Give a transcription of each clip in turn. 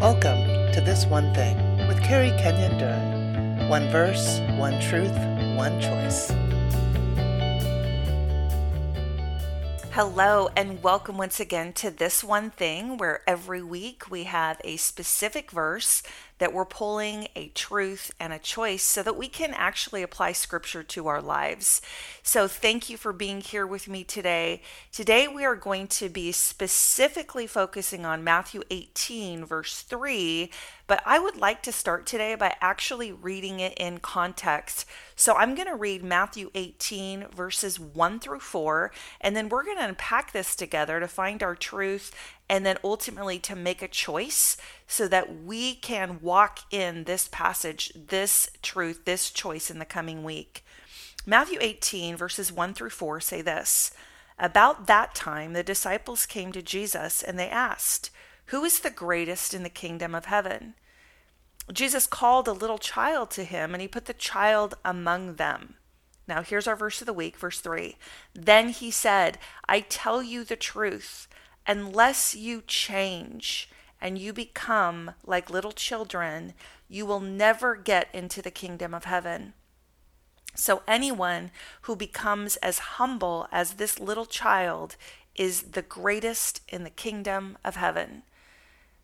Welcome to This One Thing with Carrie Kenyon Dern. One verse, one truth, one choice. Hello, and welcome once again to This One Thing, where every week we have a specific verse that we're pulling a truth and a choice so that we can actually apply scripture to our lives. So, thank you for being here with me today. Today, we are going to be specifically focusing on Matthew 18, verse 3, but I would like to start today by actually reading it in context. So, I'm going to read Matthew 18, verses 1 through 4, and then we're going to unpack this together to find our truth and then ultimately to make a choice so that we can walk in this passage, this truth, this choice in the coming week. Matthew 18, verses 1 through 4 say this About that time, the disciples came to Jesus and they asked, Who is the greatest in the kingdom of heaven? Jesus called a little child to him and he put the child among them. Now, here's our verse of the week, verse 3. Then he said, I tell you the truth unless you change and you become like little children, you will never get into the kingdom of heaven. So, anyone who becomes as humble as this little child is the greatest in the kingdom of heaven.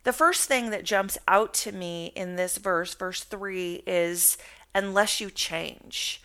The first thing that jumps out to me in this verse, verse 3, is unless you change.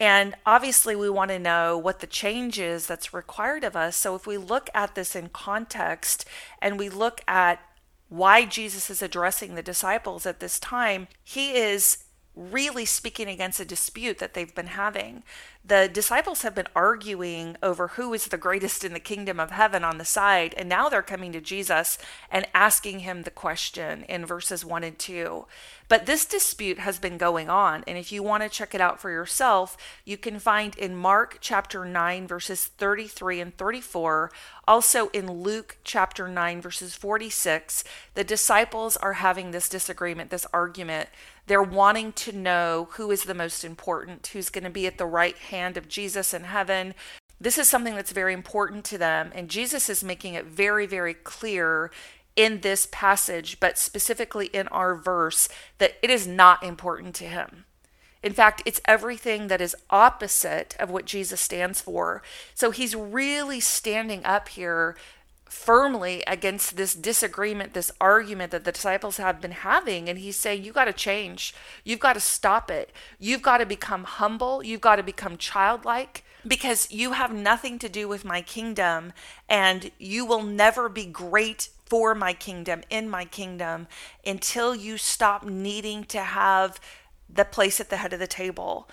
And obviously, we want to know what the change is that's required of us. So, if we look at this in context and we look at why Jesus is addressing the disciples at this time, he is really speaking against a dispute that they've been having. The disciples have been arguing over who is the greatest in the kingdom of heaven on the side, and now they're coming to Jesus and asking him the question in verses 1 and 2. But this dispute has been going on, and if you want to check it out for yourself, you can find in Mark chapter 9, verses 33 and 34, also in Luke chapter 9, verses 46, the disciples are having this disagreement, this argument they're wanting to know who is the most important, who's going to be at the right hand of Jesus in heaven. This is something that's very important to them. And Jesus is making it very, very clear in this passage, but specifically in our verse, that it is not important to him. In fact, it's everything that is opposite of what Jesus stands for. So he's really standing up here firmly against this disagreement, this argument that the disciples have been having. And he's saying, You got to change. You've got to stop it. You've got to become humble. You've got to become childlike because you have nothing to do with my kingdom and you will never be great for my kingdom, in my kingdom, until you stop needing to have the place at the head of the table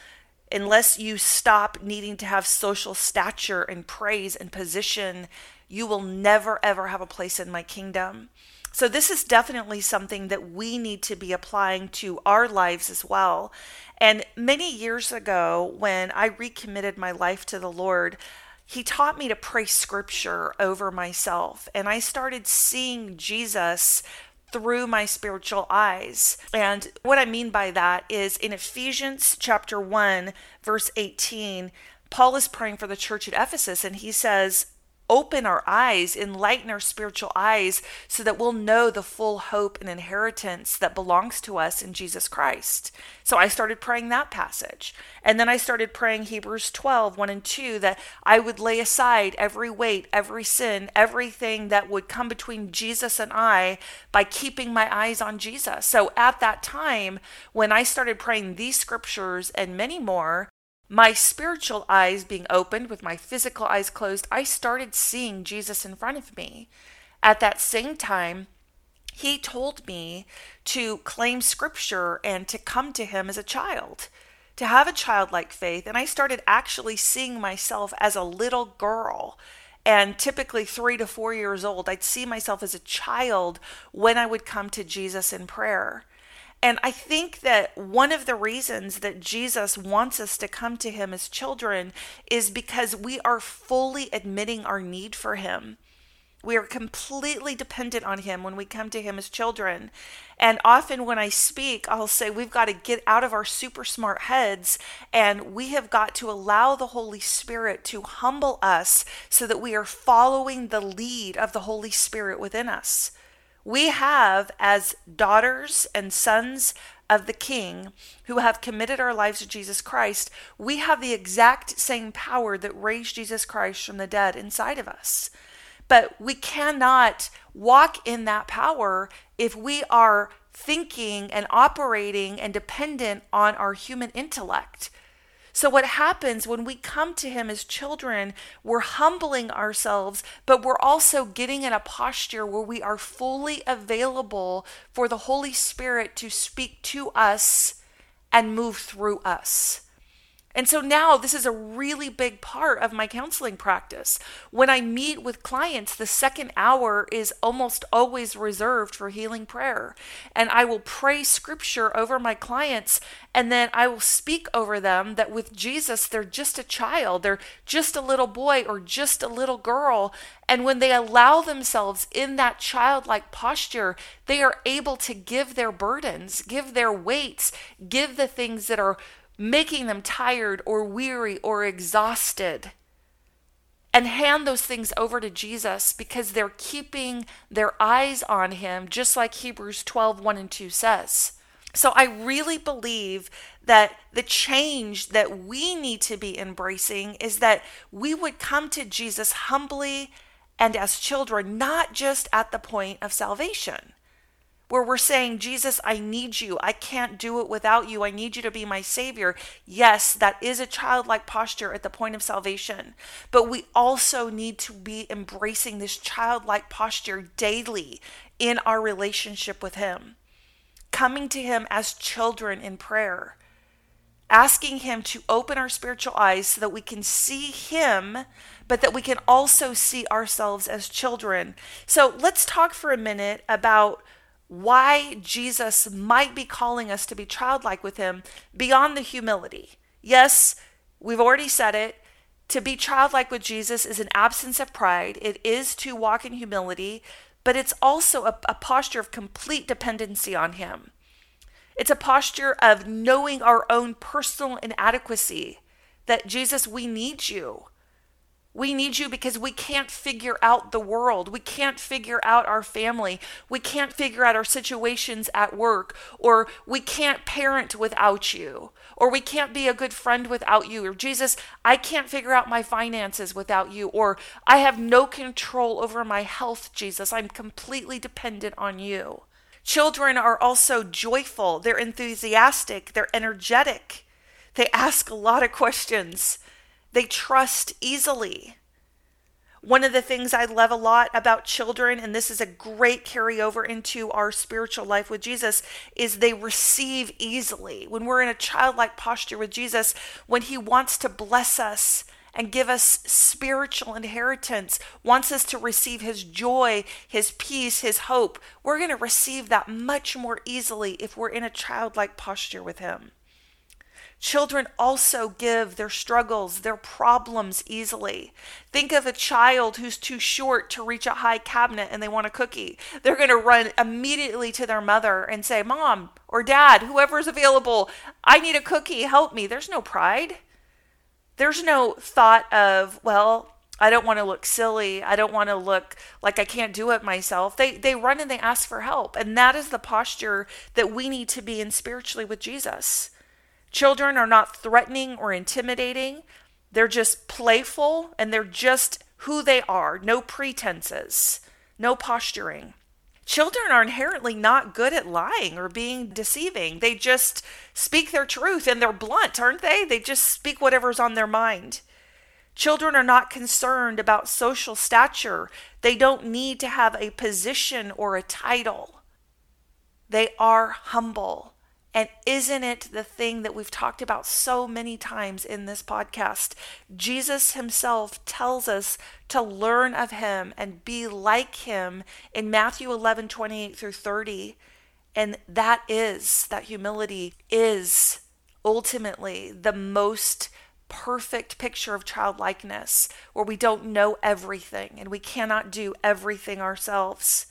unless you stop needing to have social stature and praise and position you will never, ever have a place in my kingdom. So, this is definitely something that we need to be applying to our lives as well. And many years ago, when I recommitted my life to the Lord, He taught me to pray scripture over myself. And I started seeing Jesus through my spiritual eyes. And what I mean by that is in Ephesians chapter 1, verse 18, Paul is praying for the church at Ephesus, and he says, open our eyes, enlighten our spiritual eyes, so that we'll know the full hope and inheritance that belongs to us in Jesus Christ. So I started praying that passage. And then I started praying Hebrews 12, 1 and 2, that I would lay aside every weight, every sin, everything that would come between Jesus and I by keeping my eyes on Jesus. So at that time, when I started praying these scriptures and many more, my spiritual eyes being opened with my physical eyes closed, I started seeing Jesus in front of me. At that same time, he told me to claim scripture and to come to him as a child, to have a childlike faith. And I started actually seeing myself as a little girl. And typically, three to four years old, I'd see myself as a child when I would come to Jesus in prayer. And I think that one of the reasons that Jesus wants us to come to him as children is because we are fully admitting our need for him. We are completely dependent on him when we come to him as children. And often when I speak, I'll say we've got to get out of our super smart heads and we have got to allow the Holy Spirit to humble us so that we are following the lead of the Holy Spirit within us. We have, as daughters and sons of the King who have committed our lives to Jesus Christ, we have the exact same power that raised Jesus Christ from the dead inside of us. But we cannot walk in that power if we are thinking and operating and dependent on our human intellect. So, what happens when we come to Him as children, we're humbling ourselves, but we're also getting in a posture where we are fully available for the Holy Spirit to speak to us and move through us. And so now this is a really big part of my counseling practice. When I meet with clients, the second hour is almost always reserved for healing prayer. And I will pray scripture over my clients and then I will speak over them that with Jesus, they're just a child, they're just a little boy or just a little girl. And when they allow themselves in that childlike posture, they are able to give their burdens, give their weights, give the things that are making them tired or weary or exhausted. And hand those things over to Jesus because they're keeping their eyes on Him, just like Hebrews 12 1 and 2 says. So I really believe that the change that we need to be embracing is that we would come to Jesus humbly and as children, not just at the point of salvation where we're saying, Jesus, I need you. I can't do it without you. I need you to be my Savior. Yes, that is a childlike posture at the point of salvation. But we also need to be embracing this childlike posture daily in our relationship with Him, coming to Him as children in prayer. Asking Him to open our spiritual eyes so that we can see Him, but that we can also see ourselves as children. So let's talk for a minute about why Jesus might be calling us to be childlike with him beyond the humility. Yes, we've already said it. To be childlike with Jesus is an absence of pride, it is to walk in humility, but it's also a, a posture of complete dependency on him. It's a posture of knowing our own personal inadequacy that Jesus, we need you. We need you because we can't figure out the world. We can't figure out our family. We can't figure out our situations at work. Or we can't parent without you. Or we can't be a good friend without you. Or Jesus, I can't figure out my finances without you. Or I have no control over my health, Jesus. I'm completely dependent on you. Children are also joyful, they're enthusiastic, they're energetic, they ask a lot of questions. They trust easily. One of the things I love a lot about children, and this is a great carryover into our spiritual life with Jesus, is they receive easily. When we're in a childlike posture with Jesus, when He wants to bless us and give us spiritual inheritance, wants us to receive His joy, His peace, His hope, we're going to receive that much more easily if we're in a childlike posture with Him. Children also give their struggles, their problems easily. Think of a child who's too short to reach a high cabinet and they want a cookie. They're going to run immediately to their mother and say, Mom or Dad, whoever's available, I need a cookie, help me. There's no pride. There's no thought of, well, I don't want to look silly. I don't want to look like I can't do it myself. They they run and they ask for help. And that is the posture that we need to be in spiritually with Jesus. Children are not threatening or intimidating. They're just playful and they're just who they are, no pretenses, no posturing. Children are inherently not good at lying or being deceiving. They just speak their truth and they're blunt, aren't they? They just speak whatever's on their mind. Children are not concerned about social stature. They don't need to have a position or a title. They are humble. And isn't it the thing that we've talked about so many times in this podcast? Jesus himself tells us to learn of him and be like him in Matthew 11 28 through 30. And that is, that humility is ultimately the most perfect picture of childlikeness where we don't know everything and we cannot do everything ourselves.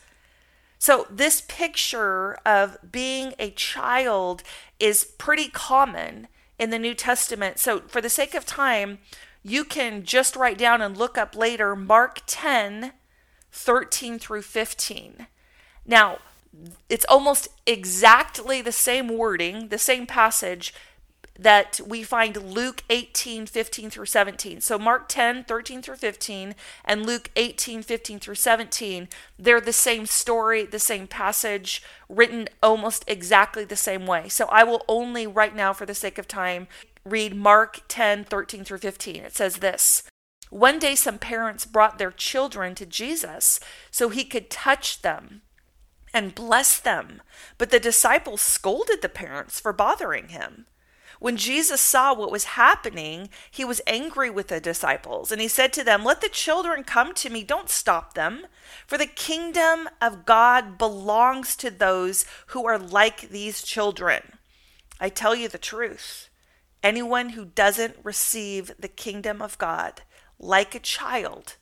So, this picture of being a child is pretty common in the New Testament. So, for the sake of time, you can just write down and look up later Mark 10 13 through 15. Now, it's almost exactly the same wording, the same passage that we find Luke 18, 15 through 17. So Mark 10, 13 through 15, and Luke 18, 15 through 17, they're the same story, the same passage, written almost exactly the same way. So I will only, right now, for the sake of time, read Mark 10, 13 through 15. It says this. One day, some parents brought their children to Jesus so he could touch them and bless them. But the disciples scolded the parents for bothering him. When Jesus saw what was happening, he was angry with the disciples, and he said to them, Let the children come to me, don't stop them, for the kingdom of God belongs to those who are like these children. I tell you the truth. Anyone who doesn't receive the kingdom of God like a child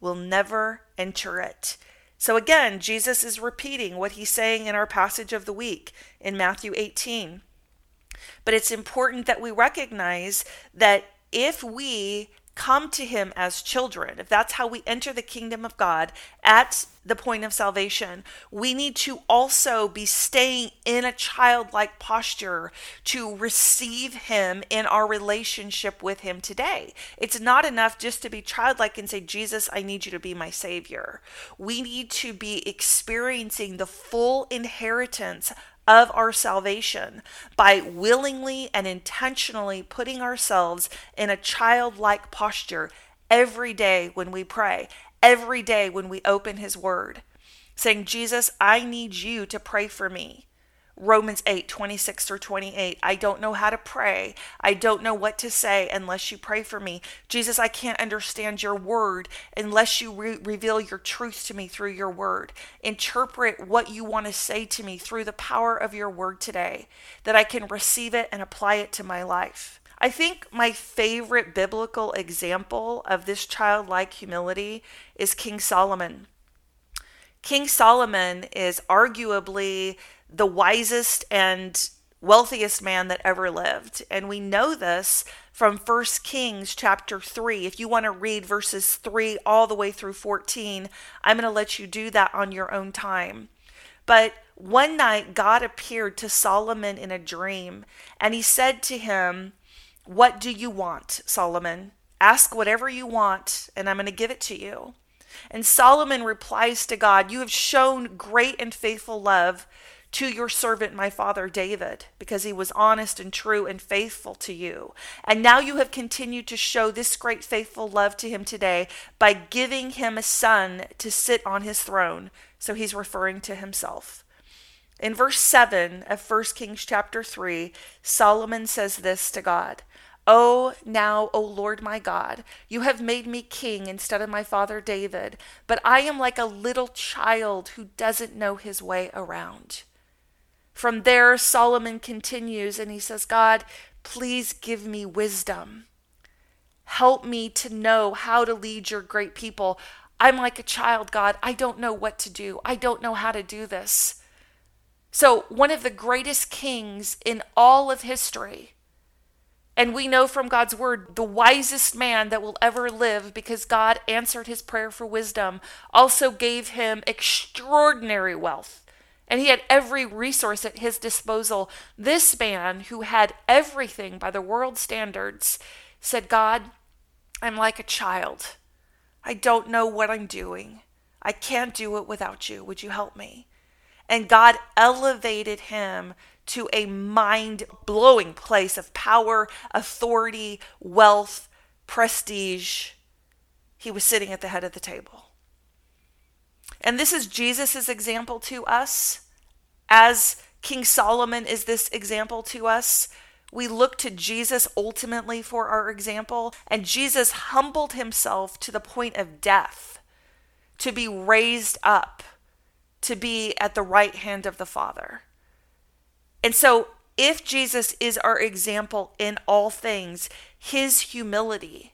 will never enter it. So again, Jesus is repeating what he's saying in our passage of the week in Matthew 18. But it's important that we recognize that if we come to him as children, if that's how we enter the kingdom of God at the point of salvation, we need to also be staying in a childlike posture to receive him in our relationship with him today. It's not enough just to be childlike and say, Jesus, I need you to be my savior. We need to be experiencing the full inheritance of our salvation by willingly and intentionally putting ourselves in a childlike posture every day when we pray, every day when we open His Word, saying, Jesus, I need you to pray for me. Romans 8, 26 through 28. I don't know how to pray. I don't know what to say unless you pray for me. Jesus, I can't understand your word unless you re- reveal your truth to me through your word. Interpret what you want to say to me through the power of your word today, that I can receive it and apply it to my life. I think my favorite biblical example of this childlike humility is King Solomon. King Solomon is arguably the wisest and wealthiest man that ever lived. And we know this from 1 Kings chapter 3. If you want to read verses 3 all the way through 14, I'm going to let you do that on your own time. But one night, God appeared to Solomon in a dream, and he said to him, What do you want, Solomon? Ask whatever you want, and I'm going to give it to you. And Solomon replies to God, You have shown great and faithful love to your servant, my father David, because he was honest and true and faithful to you. And now you have continued to show this great faithful love to him today by giving him a son to sit on his throne. So he's referring to himself. In verse 7 of 1 Kings chapter 3, Solomon says this to God. Oh, now, O Lord my God, you have made me king instead of my father David, but I am like a little child who doesn't know his way around. From there, Solomon continues and he says, God, please give me wisdom. Help me to know how to lead your great people. I'm like a child, God. I don't know what to do. I don't know how to do this. So, one of the greatest kings in all of history, and we know from God's word, the wisest man that will ever live because God answered his prayer for wisdom, also gave him extraordinary wealth and he had every resource at his disposal. This man, who had everything by the world standards, said, God, I'm like a child. I don't know what I'm doing. I can't do it without you. Would you help me? And God elevated him to a mind blowing place of power, authority, wealth, prestige. He was sitting at the head of the table. And this is Jesus' example to us. As King Solomon is this example to us. We look to Jesus ultimately for our example, and Jesus humbled himself to the point of death to be raised up, to be at the right hand of the Father. And so, if Jesus is our example in all things, his humility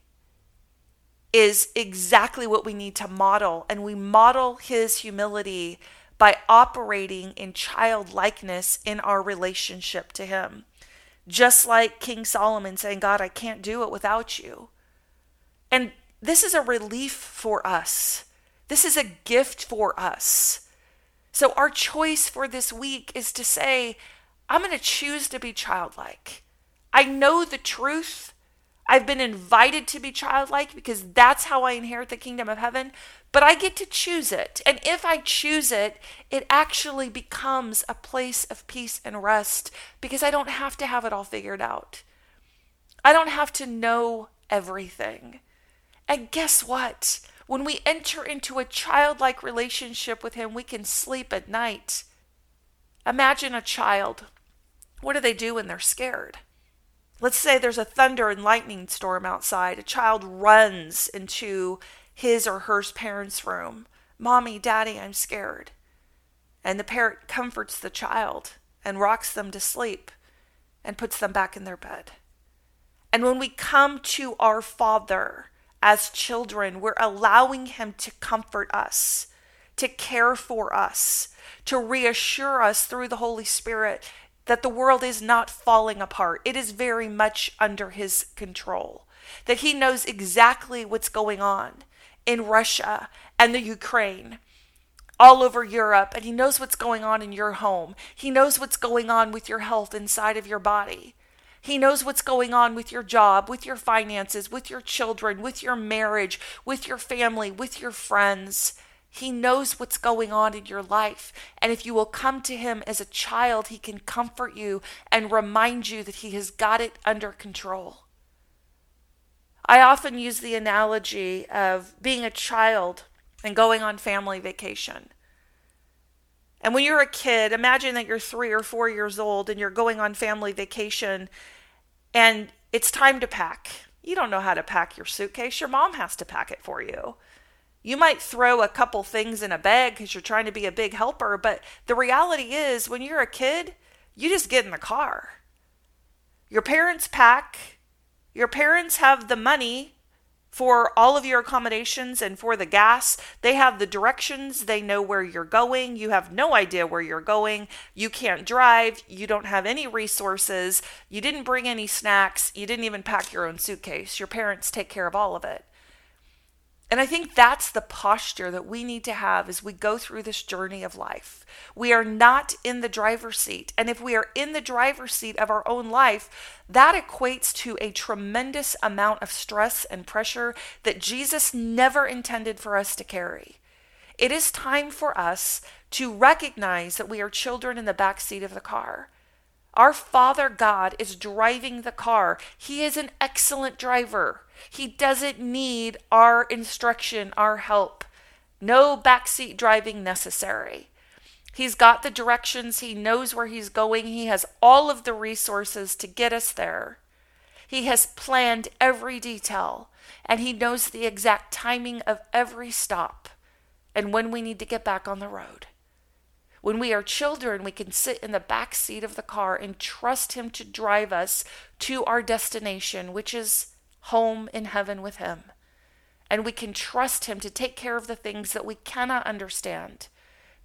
is exactly what we need to model. And we model his humility by operating in childlikeness in our relationship to him. Just like King Solomon saying, God, I can't do it without you. And this is a relief for us. This is a gift for us. So, our choice for this week is to say, I'm going to choose to be childlike. I know the truth. I've been invited to be childlike because that's how I inherit the kingdom of heaven, but I get to choose it. And if I choose it, it actually becomes a place of peace and rest because I don't have to have it all figured out. I don't have to know everything. And guess what? When we enter into a childlike relationship with Him, we can sleep at night. Imagine a child. What do they do when they're scared? Let's say there's a thunder and lightning storm outside. A child runs into his or her parents' room. Mommy, Daddy, I'm scared. And the parent comforts the child and rocks them to sleep and puts them back in their bed. And when we come to our Father as children, we're allowing Him to comfort us, to care for us, to reassure us through the Holy Spirit that the world is not falling apart. It is very much under His control, that He knows exactly what's going on in Russia and the Ukraine all over Europe, and He knows what's going on in your home. He knows what's going on with your health inside of your body. He knows what's going on with your job, with your finances, with your children, with your marriage, with your family, with your friends. He knows what's going on in your life. And if you will come to Him as a child, He can comfort you and remind you that He has got it under control. I often use the analogy of being a child and going on family vacation. And when you're a kid, imagine that you're three or four years old and you're going on family vacation and it's time to pack. You don't know how to pack your suitcase. Your mom has to pack it for you. You might throw a couple things in a bag because you're trying to be a big helper, but the reality is when you're a kid, you just get in the car. Your parents pack, your parents have the money for all of your accommodations and for the gas. They have the directions, they know where you're going. You have no idea where you're going. You can't drive, you don't have any resources, you didn't bring any snacks, you didn't even pack your own suitcase. Your parents take care of all of it. And I think that's the posture that we need to have as we go through this journey of life. We are not in the driver's seat. And if we are in the driver's seat of our own life, that equates to a tremendous amount of stress and pressure that Jesus never intended for us to carry. It is time for us to recognize that we are children in the back seat of the car. Our Father God is driving the car. He is an excellent driver. He doesn't need our instruction, our help. No backseat driving necessary. He's got the directions, he knows where he's going, he has all of the resources to get us there. He has planned every detail, and he knows the exact timing of every stop and when we need to get back on the road. When we are children, we can sit in the back seat of the car and trust him to drive us to our destination, which is home in heaven with Him. And we can trust Him to take care of the things that we cannot understand,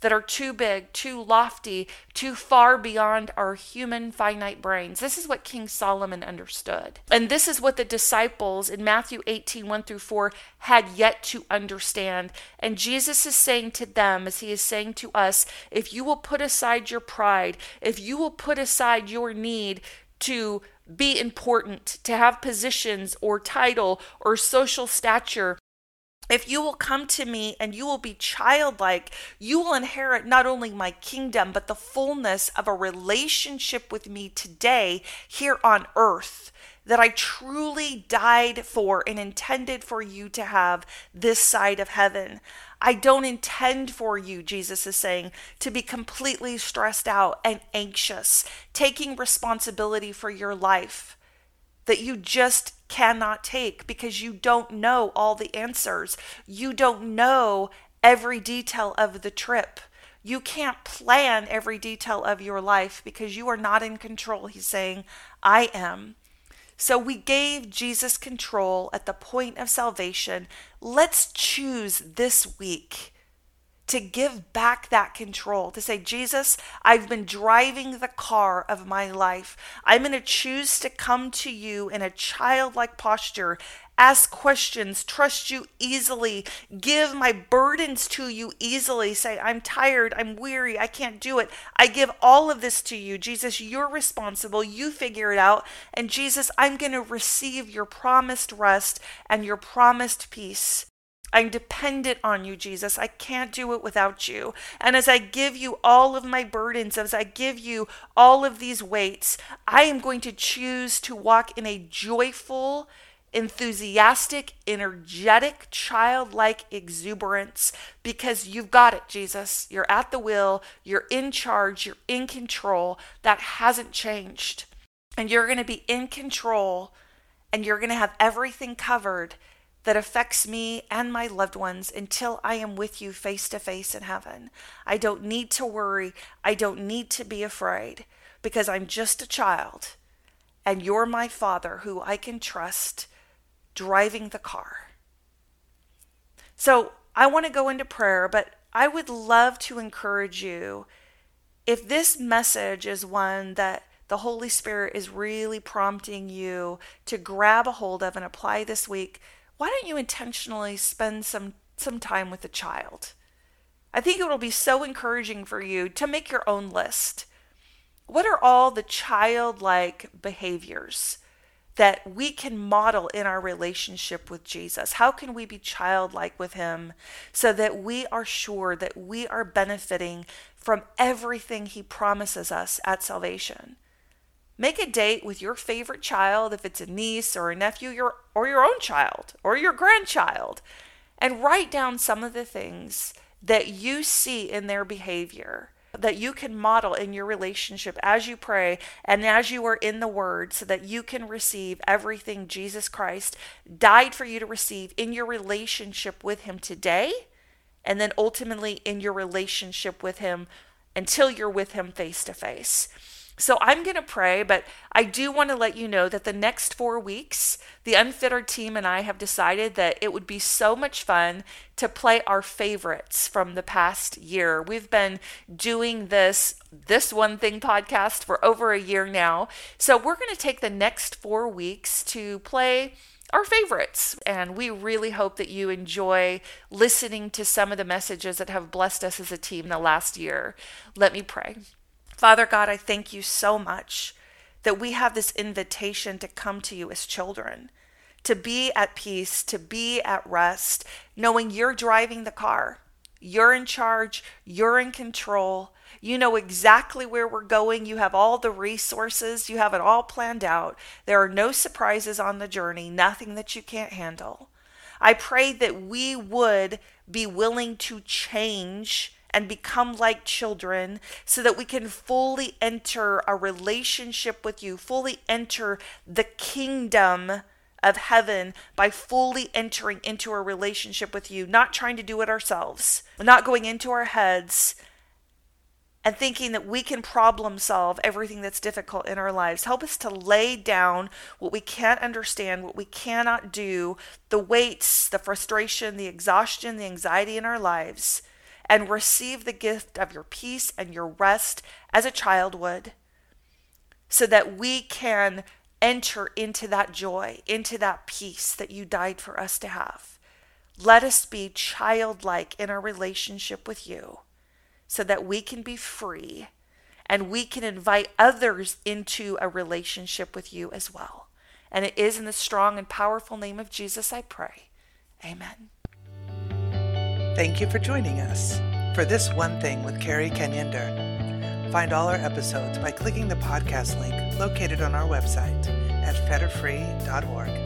that are too big, too lofty, too far beyond our human finite brains. This is what King Solomon understood. And this is what the disciples in Matthew 18 1 through 4 had yet to understand. And Jesus is saying to them, as He is saying to us, if you will put aside your pride, if you will put aside your need to be important, to have positions or title or social stature. If you will come to me and you will be childlike, you will inherit not only my kingdom, but the fullness of a relationship with me today here on earth that I truly died for and intended for you to have this side of heaven. I don't intend for you, Jesus is saying, to be completely stressed out and anxious, taking responsibility for your life that you just cannot take because you don't know all the answers. You don't know every detail of the trip. You can't plan every detail of your life because you are not in control. He's saying, I am. So we gave Jesus control at the point of salvation. Let's choose this week to give back that control, to say, Jesus, I've been driving the car of my life. I'm going to choose to come to you in a childlike posture, ask questions, trust you easily, give my burdens to you easily. Say, I'm tired, I'm weary, I can't do it. I give all of this to you. Jesus, you're responsible. You figure it out. And Jesus, I'm going to receive your promised rest and your promised peace. I'm dependent on you, Jesus. I can't do it without you. And as I give you all of my burdens, as I give you all of these weights, I am going to choose to walk in a joyful, enthusiastic, energetic, childlike exuberance because you've got it, Jesus. You're at the wheel, you're in charge, you're in control. That hasn't changed. And you're going to be in control and you're going to have everything covered that affects me and my loved ones until I am with you face to face in heaven. I don't need to worry. I don't need to be afraid because I'm just a child and you're my father who I can trust driving the car. So I want to go into prayer, but I would love to encourage you if this message is one that the Holy Spirit is really prompting you to grab a hold of and apply this week, why don't you intentionally spend some some time with a child? I think it will be so encouraging for you to make your own list. What are all the childlike behaviors that we can model in our relationship with Jesus? How can we be childlike with Him so that we are sure that we are benefiting from everything He promises us at salvation? Make a date with your favorite child, if it's a niece or a nephew, your, or your own child or your grandchild, and write down some of the things that you see in their behavior that you can model in your relationship as you pray and as you are in the Word so that you can receive everything Jesus Christ died for you to receive in your relationship with Him today and then ultimately in your relationship with Him until you're with Him face to face. So I'm going to pray, but I do want to let you know that the next four weeks, the Unfettered team and I have decided that it would be so much fun to play our favorites from the past year. We've been doing this this one thing podcast for over a year now. So we're going to take the next four weeks to play our favorites. And we really hope that you enjoy listening to some of the messages that have blessed us as a team the last year. Let me pray. Father God, I thank you so much that we have this invitation to come to you as children, to be at peace, to be at rest, knowing you're driving the car. You're in charge, you're in control. You know exactly where we're going. You have all the resources, you have it all planned out. There are no surprises on the journey, nothing that you can't handle. I pray that we would be willing to change and become like children so that we can fully enter a relationship with you, fully enter the kingdom of heaven by fully entering into a relationship with you, not trying to do it ourselves, not going into our heads and thinking that we can problem solve everything that's difficult in our lives. Help us to lay down what we can't understand, what we cannot do, the weights, the frustration, the exhaustion, the anxiety in our lives and receive the gift of your peace and your rest as a child would, so that we can enter into that joy, into that peace that you died for us to have. Let us be childlike in our relationship with you so that we can be free and we can invite others into a relationship with you as well. And it is in the strong and powerful name of Jesus I pray. Amen. Thank you for joining us for This One Thing with Carrie Kenyon Dern Find all our episodes by clicking the podcast link located on our website at fetterfree.org.